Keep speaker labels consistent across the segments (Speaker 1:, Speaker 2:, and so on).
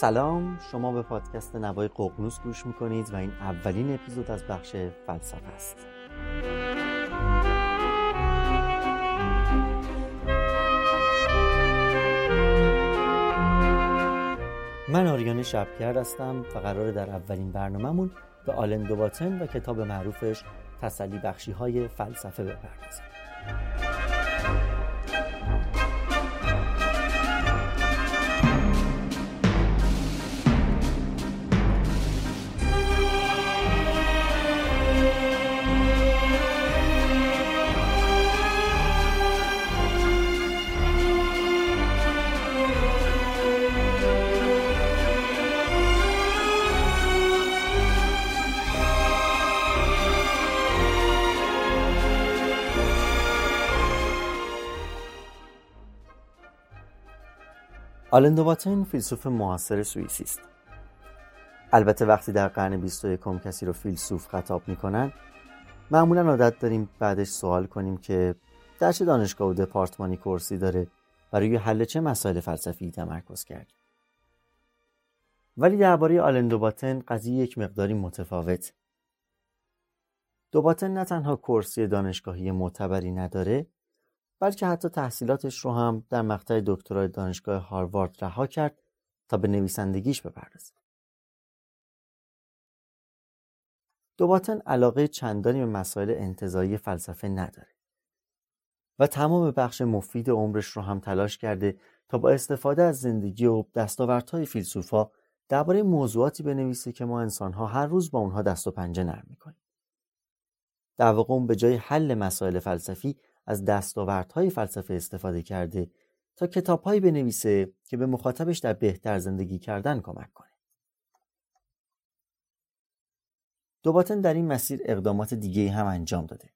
Speaker 1: سلام شما به پادکست نوای ققنوس گوش می‌کنید و این اولین اپیزود از بخش فلسفه است. من آریان شبکرد هستم و قرار در اولین برنامهمون به آلن دوباتن و کتاب معروفش تسلی بخشی های فلسفه بپردازیم. آلن دوباتن فیلسوف معاصر سوئیسی است. البته وقتی در قرن 21 کسی رو فیلسوف خطاب می‌کنن معمولا عادت داریم بعدش سوال کنیم که در چه دانشگاه و دپارتمانی کرسی داره و روی حل چه مسائل فلسفی تمرکز کرد. ولی درباره آلن دوباتن قضیه یک مقداری متفاوت. دوباتن نه تنها کرسی دانشگاهی معتبری نداره بلکه حتی تحصیلاتش رو هم در مقطع دکترای دانشگاه هاروارد رها کرد تا به نویسندگیش بپردازه. دوباتن علاقه چندانی به مسائل انتظایی فلسفه نداره و تمام بخش مفید عمرش رو هم تلاش کرده تا با استفاده از زندگی و دستاوردهای فیلسوفا درباره موضوعاتی بنویسه که ما انسانها هر روز با اونها دست و پنجه نرم می‌کنیم. در واقع به جای حل مسائل فلسفی از دستاوردهای فلسفه استفاده کرده تا کتابهایی بنویسه که به مخاطبش در بهتر زندگی کردن کمک کنه. دوباتن در این مسیر اقدامات دیگه هم انجام داده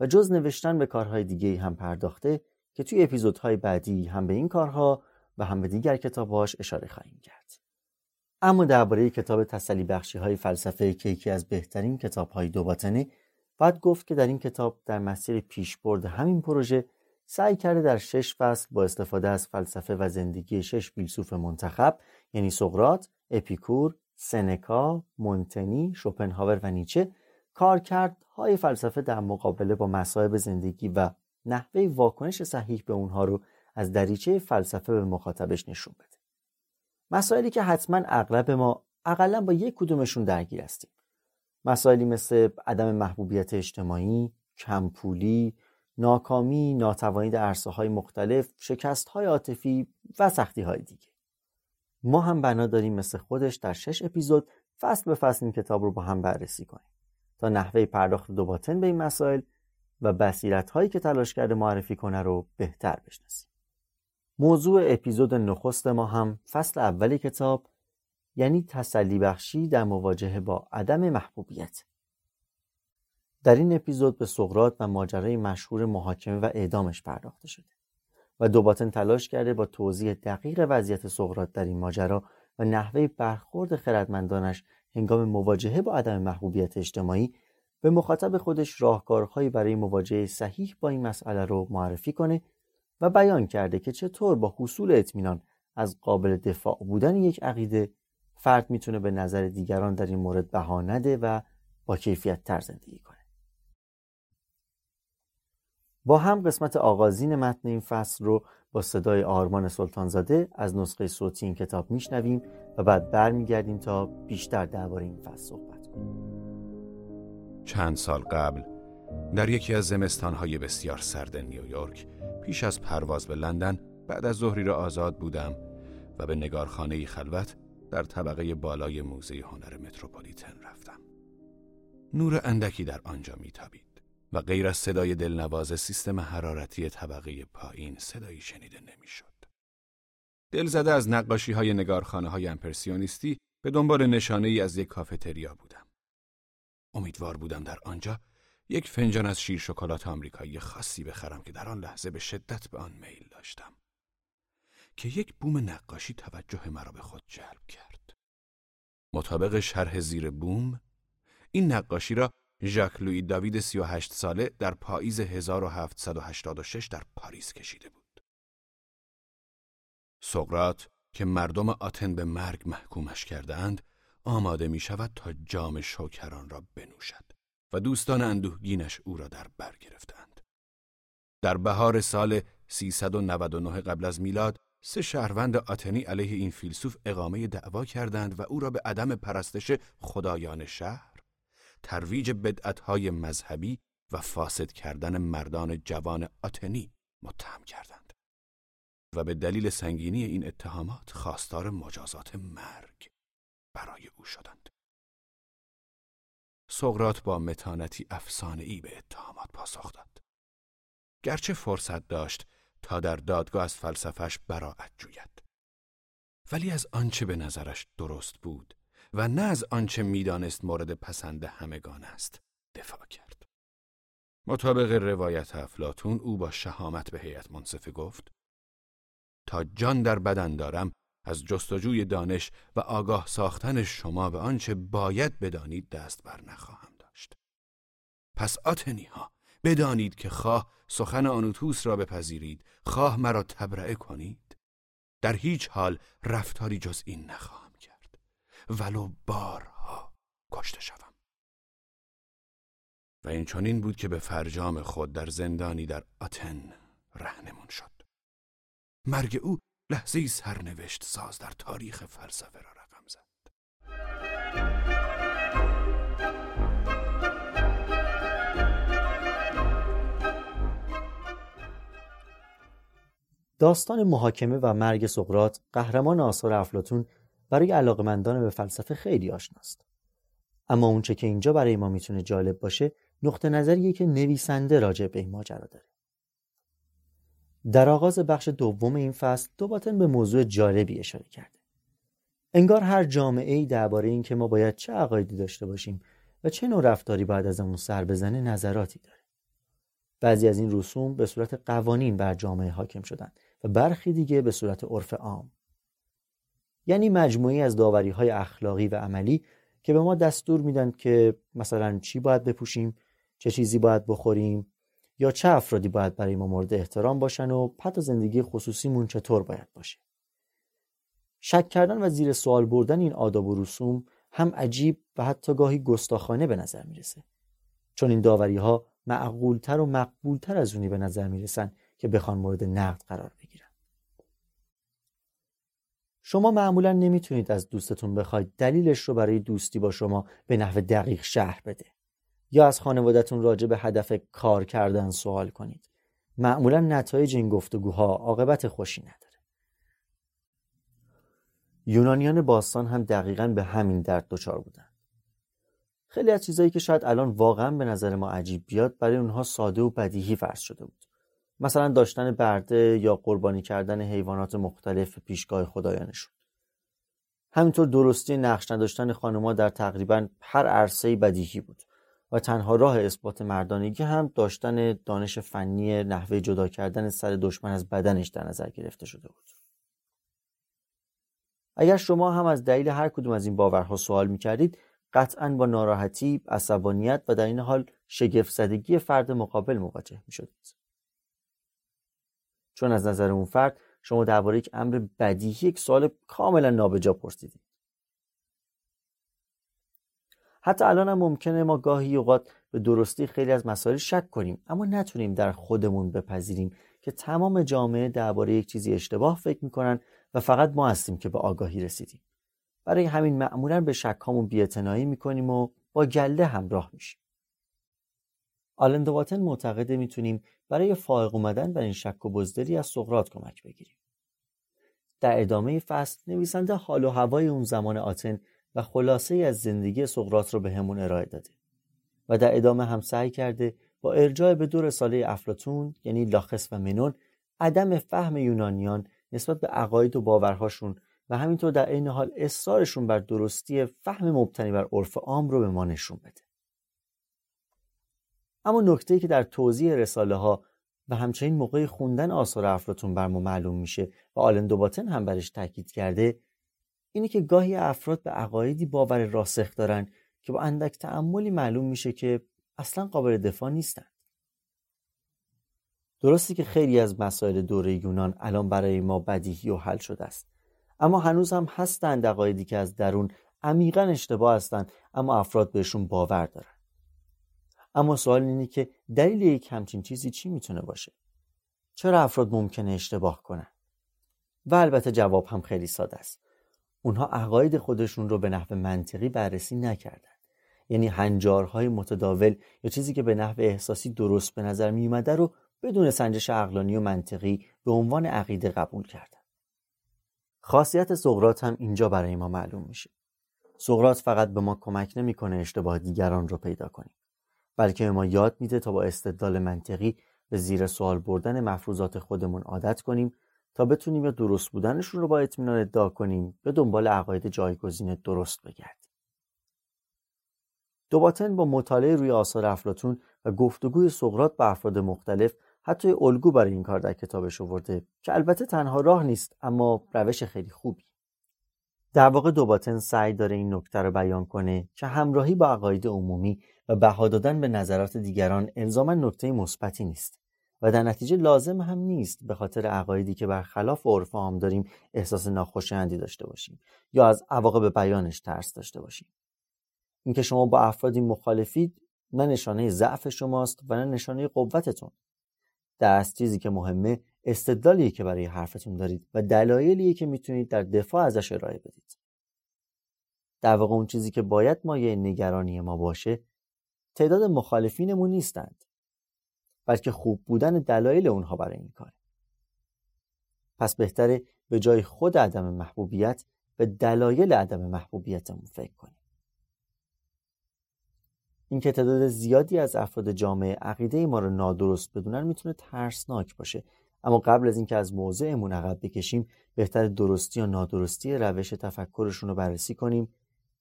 Speaker 1: و جز نوشتن به کارهای دیگه هم پرداخته که توی اپیزودهای بعدی هم به این کارها و هم به دیگر کتابهاش اشاره خواهیم کرد. اما درباره کتاب تسلی بخشی های فلسفه که یکی از بهترین کتاب های دوباتنه باید گفت که در این کتاب در مسیر پیشبرد همین پروژه سعی کرده در شش فصل با استفاده از فلسفه و زندگی شش فیلسوف منتخب یعنی سقراط، اپیکور، سنکا، مونتنی، شوپنهاور و نیچه های فلسفه در مقابله با مصائب زندگی و نحوه واکنش صحیح به اونها رو از دریچه فلسفه به مخاطبش نشون بده. مسائلی که حتما اغلب ما اقلا با یک کدومشون درگیر هستیم. مسائلی مثل عدم محبوبیت اجتماعی، کمپولی، ناکامی، ناتوانی در عرصه های مختلف، شکست های عاطفی و سختی های دیگه. ما هم بنا داریم مثل خودش در شش اپیزود فصل به فصل این کتاب رو با هم بررسی کنیم تا نحوه پرداخت دو باطن به این مسائل و بصیرت هایی که تلاش کرده معرفی کنه رو بهتر بشناسیم. موضوع اپیزود نخست ما هم فصل اولی کتاب یعنی تسلی بخشی در مواجهه با عدم محبوبیت. در این اپیزود به سقراط و ماجرای مشهور محاکمه و اعدامش پرداخته شده و دوباتن تلاش کرده با توضیح دقیق وضعیت سقراط در این ماجرا و نحوه برخورد خردمندانش هنگام مواجهه با عدم محبوبیت اجتماعی به مخاطب خودش راهکارهایی برای مواجهه صحیح با این مسئله رو معرفی کنه و بیان کرده که چطور با حصول اطمینان از قابل دفاع بودن یک عقیده فرد می‌تونه به نظر دیگران در این مورد بها نده و با کیفیت تر زندگی کنه. با هم قسمت آغازین متن این فصل رو با صدای آرمان سلطانزاده از نسخه صوتی این کتاب میشنویم و بعد برمیگردیم تا بیشتر درباره این فصل صحبت کنیم.
Speaker 2: چند سال قبل در یکی از زمستانهای بسیار سرد نیویورک پیش از پرواز به لندن بعد از ظهری را آزاد بودم و به نگارخانه خلوت در طبقه بالای موزه هنر متروپولیتن رفتم. نور اندکی در آنجا میتابید و غیر از صدای دلنواز سیستم حرارتی طبقه پایین صدایی شنیده نمی‌شد. دلزده از نقاشی های نگارخانه های امپرسیونیستی به دنبال نشانه ای از یک کافتریا بودم. امیدوار بودم در آنجا یک فنجان از شیر شکلات آمریکایی خاصی بخرم که در آن لحظه به شدت به آن میل داشتم. که یک بوم نقاشی توجه مرا به خود جلب کرد. مطابق شرح زیر بوم، این نقاشی را ژاک لوی داوید 38 ساله در پاییز 1786 در پاریس کشیده بود. سقراط که مردم آتن به مرگ محکومش کردند آماده می شود تا جام شوکران را بنوشد و دوستان اندوهگینش او را در بر گرفتند. در بهار سال 399 قبل از میلاد سه شهروند آتنی علیه این فیلسوف اقامه دعوا کردند و او را به عدم پرستش خدایان شهر، ترویج بدعتهای مذهبی و فاسد کردن مردان جوان آتنی متهم کردند و به دلیل سنگینی این اتهامات خواستار مجازات مرگ برای او شدند. سقرات با متانتی افسانه ای به اتهامات پاسخ داد. گرچه فرصت داشت تا در دادگاه از فلسفش براعت جوید. ولی از آنچه به نظرش درست بود و نه از آنچه می‌دانست مورد پسند همگان است دفاع کرد. مطابق روایت افلاتون او با شهامت به هیئت منصفه گفت تا جان در بدن دارم از جستجوی دانش و آگاه ساختن شما به آنچه باید بدانید دست بر نخواهم داشت. پس آتنی ها بدانید که خواه سخن آنوتوس را بپذیرید خواه مرا تبرئه کنید. در هیچ حال رفتاری جز این نخواهم کرد. ولو بارها کشته شوم. و این چنین بود که به فرجام خود در زندانی در آتن رهنمون شد. مرگ او لحظه سرنوشت ساز در تاریخ فلسفه را رقم زد.
Speaker 1: داستان محاکمه و مرگ سقرات قهرمان آثار افلاتون برای علاقمندان به فلسفه خیلی آشناست. اما اونچه که اینجا برای ما می‌تونه جالب باشه نقطه نظریه که نویسنده راجع به این ماجرا داره. در آغاز بخش دوم این فصل دوباتن به موضوع جالبی اشاره کرده. انگار هر جامعه ای درباره اینکه ما باید چه عقایدی داشته باشیم و چه نوع رفتاری باید از اون سر بزنه نظراتی داره. بعضی از این رسوم به صورت قوانین بر جامعه حاکم شدن و برخی دیگه به صورت عرف عام. یعنی مجموعی از داوری های اخلاقی و عملی که به ما دستور میدن که مثلا چی باید بپوشیم چه چیزی باید بخوریم یا چه افرادی باید برای ما مورد احترام باشن و حتی زندگی خصوصیمون چطور باید باشه. شک کردن و زیر سوال بردن این آداب و رسوم هم عجیب و حتی گاهی گستاخانه به نظر می‌رسه. چون این داوری ها معقولتر و مقبولتر از اونی به نظر می‌رسن که بخوان مورد نقد قرار بگیرن. شما معمولا نمی‌تونید از دوستتون بخواید دلیلش رو برای دوستی با شما به نحو دقیق شهر بده. یا از خانوادهتون راجع به هدف کار کردن سوال کنید. معمولا نتایج این گفتگوها عاقبت خوشی نداره. یونانیان باستان هم دقیقا به همین درد دچار بودن. خیلی از چیزایی که شاید الان واقعا به نظر ما عجیب بیاد برای اونها ساده و بدیهی فرض شده بود. مثلا داشتن برده یا قربانی کردن حیوانات مختلف پیشگاه خدایانشون همینطور درستی نقش نداشتن خانمها در تقریبا هر عرصه بدیهی بود و تنها راه اثبات مردانگی هم داشتن دانش فنی نحوه جدا کردن سر دشمن از بدنش در نظر گرفته شده بود اگر شما هم از دلیل هر کدوم از این باورها سوال می‌کردید قطعا با ناراحتی، عصبانیت و در این حال شگفت زدگی فرد مقابل مواجه می شدید. چون از نظر اون فرد شما درباره یک امر بدیهی یک سوال کاملا نابجا پرسیدید. حتی الان هم ممکنه ما گاهی اوقات به درستی خیلی از مسائل شک کنیم اما نتونیم در خودمون بپذیریم که تمام جامعه درباره یک چیزی اشتباه فکر می‌کنن و فقط ما هستیم که به آگاهی رسیدیم برای همین معمولا به شکامون بیاعتنایی می‌کنیم و با گله همراه میشیم آلندواتن معتقده می‌تونیم برای فائق اومدن بر این شک و بزدلی از سقرات کمک بگیریم. در ادامه فصل نویسنده حال و هوای اون زمان آتن و خلاصه از زندگی سقرات رو به همون ارائه داده و در ادامه هم سعی کرده با ارجاع به دو رساله افلاتون یعنی لاخس و منون عدم فهم یونانیان نسبت به عقاید و باورهاشون و همینطور در عین حال اصرارشون بر درستی فهم مبتنی بر عرف عام رو به ما نشون بده. اما نکته که در توضیح رساله ها و همچنین موقع خوندن آثار افلاتون بر ما معلوم میشه و آلن دوباتن هم برش تاکید کرده اینه که گاهی افراد به عقایدی باور راسخ دارن که با اندک تعملی معلوم میشه که اصلا قابل دفاع نیستن. درستی که خیلی از مسائل دوره یونان الان برای ما بدیهی و حل شده است اما هنوز هم هستند عقایدی که از درون عمیقا اشتباه هستند اما افراد بهشون باور دارن. اما سوال اینه که دلیل یک همچین چیزی چی می‌تونه باشه؟ چرا افراد ممکنه اشتباه کنن؟ و البته جواب هم خیلی ساده است. اونها عقاید خودشون رو به نحو منطقی بررسی نکردن. یعنی هنجارهای متداول یا چیزی که به نحو احساسی درست به نظر می رو بدون سنجش عقلانی و منطقی به عنوان عقیده قبول کردن. خاصیت سقرات هم اینجا برای ما معلوم میشه. سقرات فقط به ما کمک نمی‌کنه اشتباه دیگران رو پیدا کنیم. بلکه به ما یاد میده تا با استدلال منطقی به زیر سوال بردن مفروضات خودمون عادت کنیم تا بتونیم یا درست بودنشون رو با اطمینان ادعا کنیم به دنبال عقاید جایگزین درست بگردیم. دوباتن با مطالعه روی آثار افلاتون و گفتگوی سقرات با افراد مختلف حتی الگو برای این کار در کتابش آورده که البته تنها راه نیست اما روش خیلی خوبی. در واقع دوباتن سعی داره این نکته رو بیان کنه که همراهی با عقاید عمومی و بها دادن به نظرات دیگران الزاما نکته مثبتی نیست و در نتیجه لازم هم نیست به خاطر عقایدی که برخلاف عرف عام داریم احساس ناخوشایندی داشته باشیم یا از عواقب بیانش ترس داشته باشیم. اینکه شما با افرادی مخالفید نه نشانه ضعف شماست و نه نشانه قوتتون. در از چیزی که مهمه استدلالیه که برای حرفتون دارید و دلایلیه که می‌تونید در دفاع ازش ارائه بدید. در واقع اون چیزی که باید مایه نگرانی ما باشه تعداد مخالفینمون نیستند. بلکه خوب بودن دلایل اونها برای این کار پس بهتره به جای خود عدم محبوبیت به دلایل عدم محبوبیتمون فکر کنیم. اینکه تعداد زیادی از افراد جامعه عقیده ما رو نادرست بدونن می‌تونه ترسناک باشه. اما قبل از اینکه از موضعمون عقب بکشیم بهتر درستی یا نادرستی روش تفکرشون رو بررسی کنیم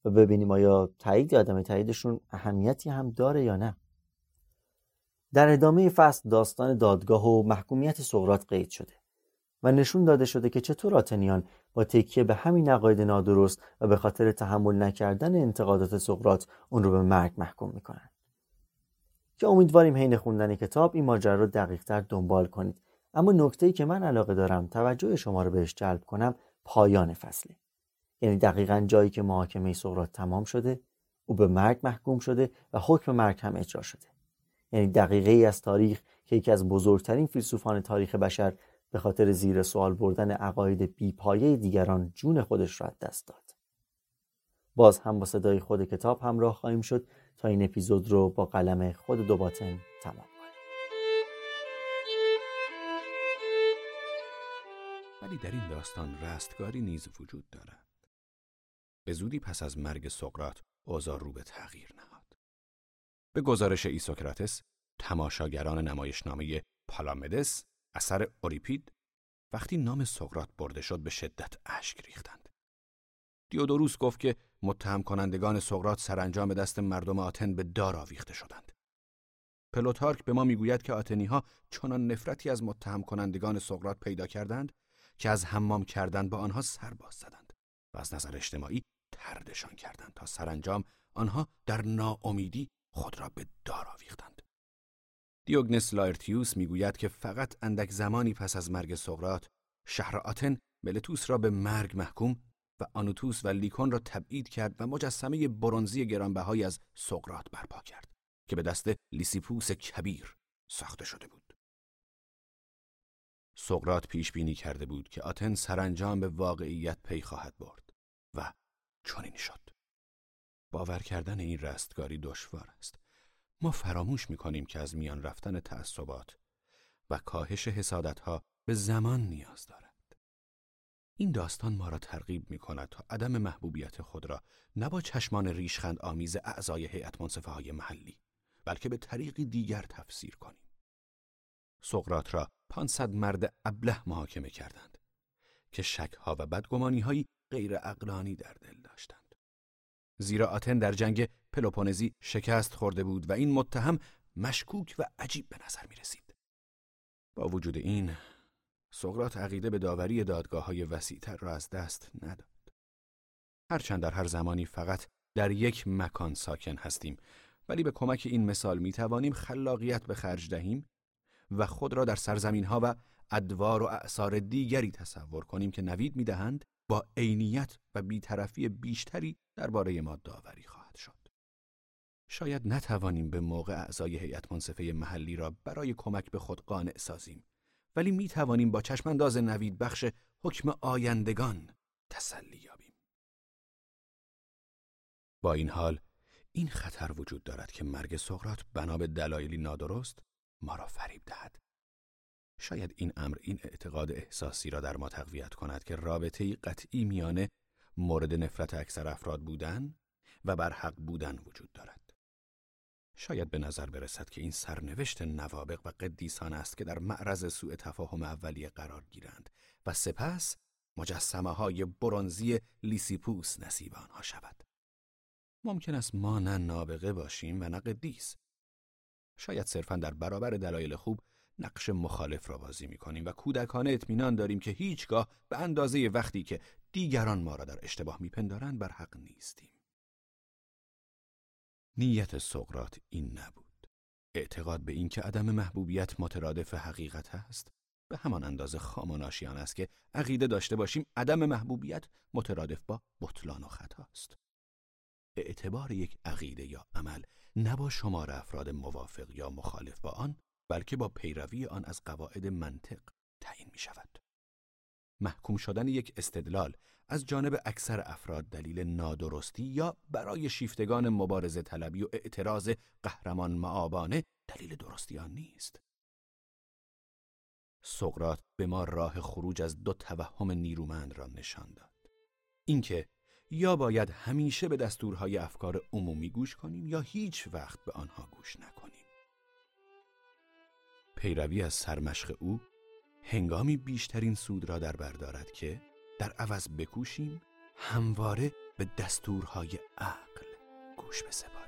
Speaker 1: و ببینیم آیا تایید یا عدم تاییدشون اهمیتی هم داره یا نه. در ادامه فصل داستان دادگاه و محکومیت سقراط قید شده و نشون داده شده که چطور آتنیان با تکیه به همین عقاید نادرست و به خاطر تحمل نکردن انتقادات سقراط اون رو به مرگ محکوم می‌کنن که امیدواریم حین خوندن کتاب این ماجرا رو دقیقتر دنبال کنید. اما نکته ای که من علاقه دارم توجه شما رو بهش جلب کنم پایان فصله. یعنی دقیقا جایی که محاکمه سقراط تمام شده او به مرگ محکوم شده و حکم مرگ هم اجرا شده یعنی دقیقه ای از تاریخ که یکی از بزرگترین فیلسوفان تاریخ بشر به خاطر زیر سوال بردن عقاید بیپایه دیگران جون خودش را دست داد. باز هم با صدای خود کتاب همراه خواهیم شد تا این اپیزود رو با قلم خود دوباتن تمام کنیم.
Speaker 2: ولی در این داستان رستگاری نیز وجود دارد. به زودی پس از مرگ سقراط اوضاع رو به تغییر نهاد. به گزارش ایسوکراتس تماشاگران نمایشنامه پالامدس اثر اوریپید وقتی نام سقراط برده شد به شدت اشک ریختند. دیودوروس گفت که متهم کنندگان سقراط سرانجام دست مردم آتن به دار آویخته شدند. پلوتارک به ما می‌گوید که آتنی ها چنان نفرتی از متهم کنندگان سقراط پیدا کردند که از حمام کردن با آنها سر باز زدند و از نظر اجتماعی طردشان کردند تا سرانجام آنها در ناامیدی خود را به دار آویختند. دیوگنس لایرتیوس می‌گوید که فقط اندک زمانی پس از مرگ سقراط شهر آتن ملتوس را به مرگ محکوم و آنوتوس و لیکون را تبعید کرد و مجسمه برونزی گرانبهایی از سقراط برپا کرد که به دست لیسیپوس کبیر ساخته شده بود. سقراط پیش بینی کرده بود که آتن سرانجام به واقعیت پی خواهد برد و چنین شد. باور کردن این رستگاری دشوار است ما فراموش می‌کنیم که از میان رفتن تعصبات و کاهش حسادتها به زمان نیاز دارد. این داستان ما را ترغیب می کند تا عدم محبوبیت خود را نه با چشمان ریشخند آمیز اعضای هیئت منصفه های محلی بلکه به طریقی دیگر تفسیر کنیم. سقرات را 500 مرد ابله محاکمه کردند که شکها و بدگمانی هایی غیر اقلانی در دل داشتند. زیرا آتن در جنگ پلوپونزی شکست خورده بود و این متهم مشکوک و عجیب به نظر می رسید. با وجود این سقرات عقیده به داوری دادگاه های وسیعتر را از دست نداد. هرچند در هر زمانی فقط در یک مکان ساکن هستیم ولی به کمک این مثال می توانیم خلاقیت به خرج دهیم و خود را در سرزمین ها و ادوار و اعثار دیگری تصور کنیم که نوید می دهند با عینیت و بیطرفی بیشتری درباره ما داوری خواهد شد. شاید نتوانیم به موقع اعضای هیئت منصفه محلی را برای کمک به خود قانع سازیم ولی می توانیم با چشمانداز نوید بخش حکم آیندگان تسلی یابیم. با این حال این خطر وجود دارد که مرگ سقرات بنا به دلایلی نادرست ما را فریب دهد. شاید این امر این اعتقاد احساسی را در ما تقویت کند که رابطه قطعی میان مورد نفرت اکثر افراد بودن و بر حق بودن وجود دارد. شاید به نظر برسد که این سرنوشت نوابق و قدیسان است که در معرض سوء تفاهم اولیه قرار گیرند و سپس مجسمه های برونزی لیسیپوس نصیب آنها شود. ممکن است ما نه نابغه باشیم و نه قدیس. شاید صرفا در برابر دلایل خوب نقش مخالف را بازی می کنیم و کودکانه اطمینان داریم که هیچگاه به اندازه وقتی که دیگران ما را در اشتباه میپندارند بر حق نیستیم. نیت سقرات این نبود. اعتقاد به اینکه عدم محبوبیت مترادف حقیقت است به همان اندازه خاماناشیان است که عقیده داشته باشیم عدم محبوبیت مترادف با بطلان و خطاست. اعتبار یک عقیده یا عمل نه با شمار افراد موافق یا مخالف با آن بلکه با پیروی آن از قواعد منطق تعیین می شود. محکوم شدن یک استدلال از جانب اکثر افراد دلیل نادرستی یا برای شیفتگان مبارزه طلبی و اعتراض قهرمان معابانه دلیل درستی آن نیست. سقرات به ما راه خروج از دو توهم نیرومند را نشان داد. اینکه یا باید همیشه به دستورهای افکار عمومی گوش کنیم یا هیچ وقت به آنها گوش نکنیم. پیروی از سرمشق او هنگامی بیشترین سود را در بر دارد که در عوض بکوشیم همواره به دستورهای عقل گوش بسپاریم.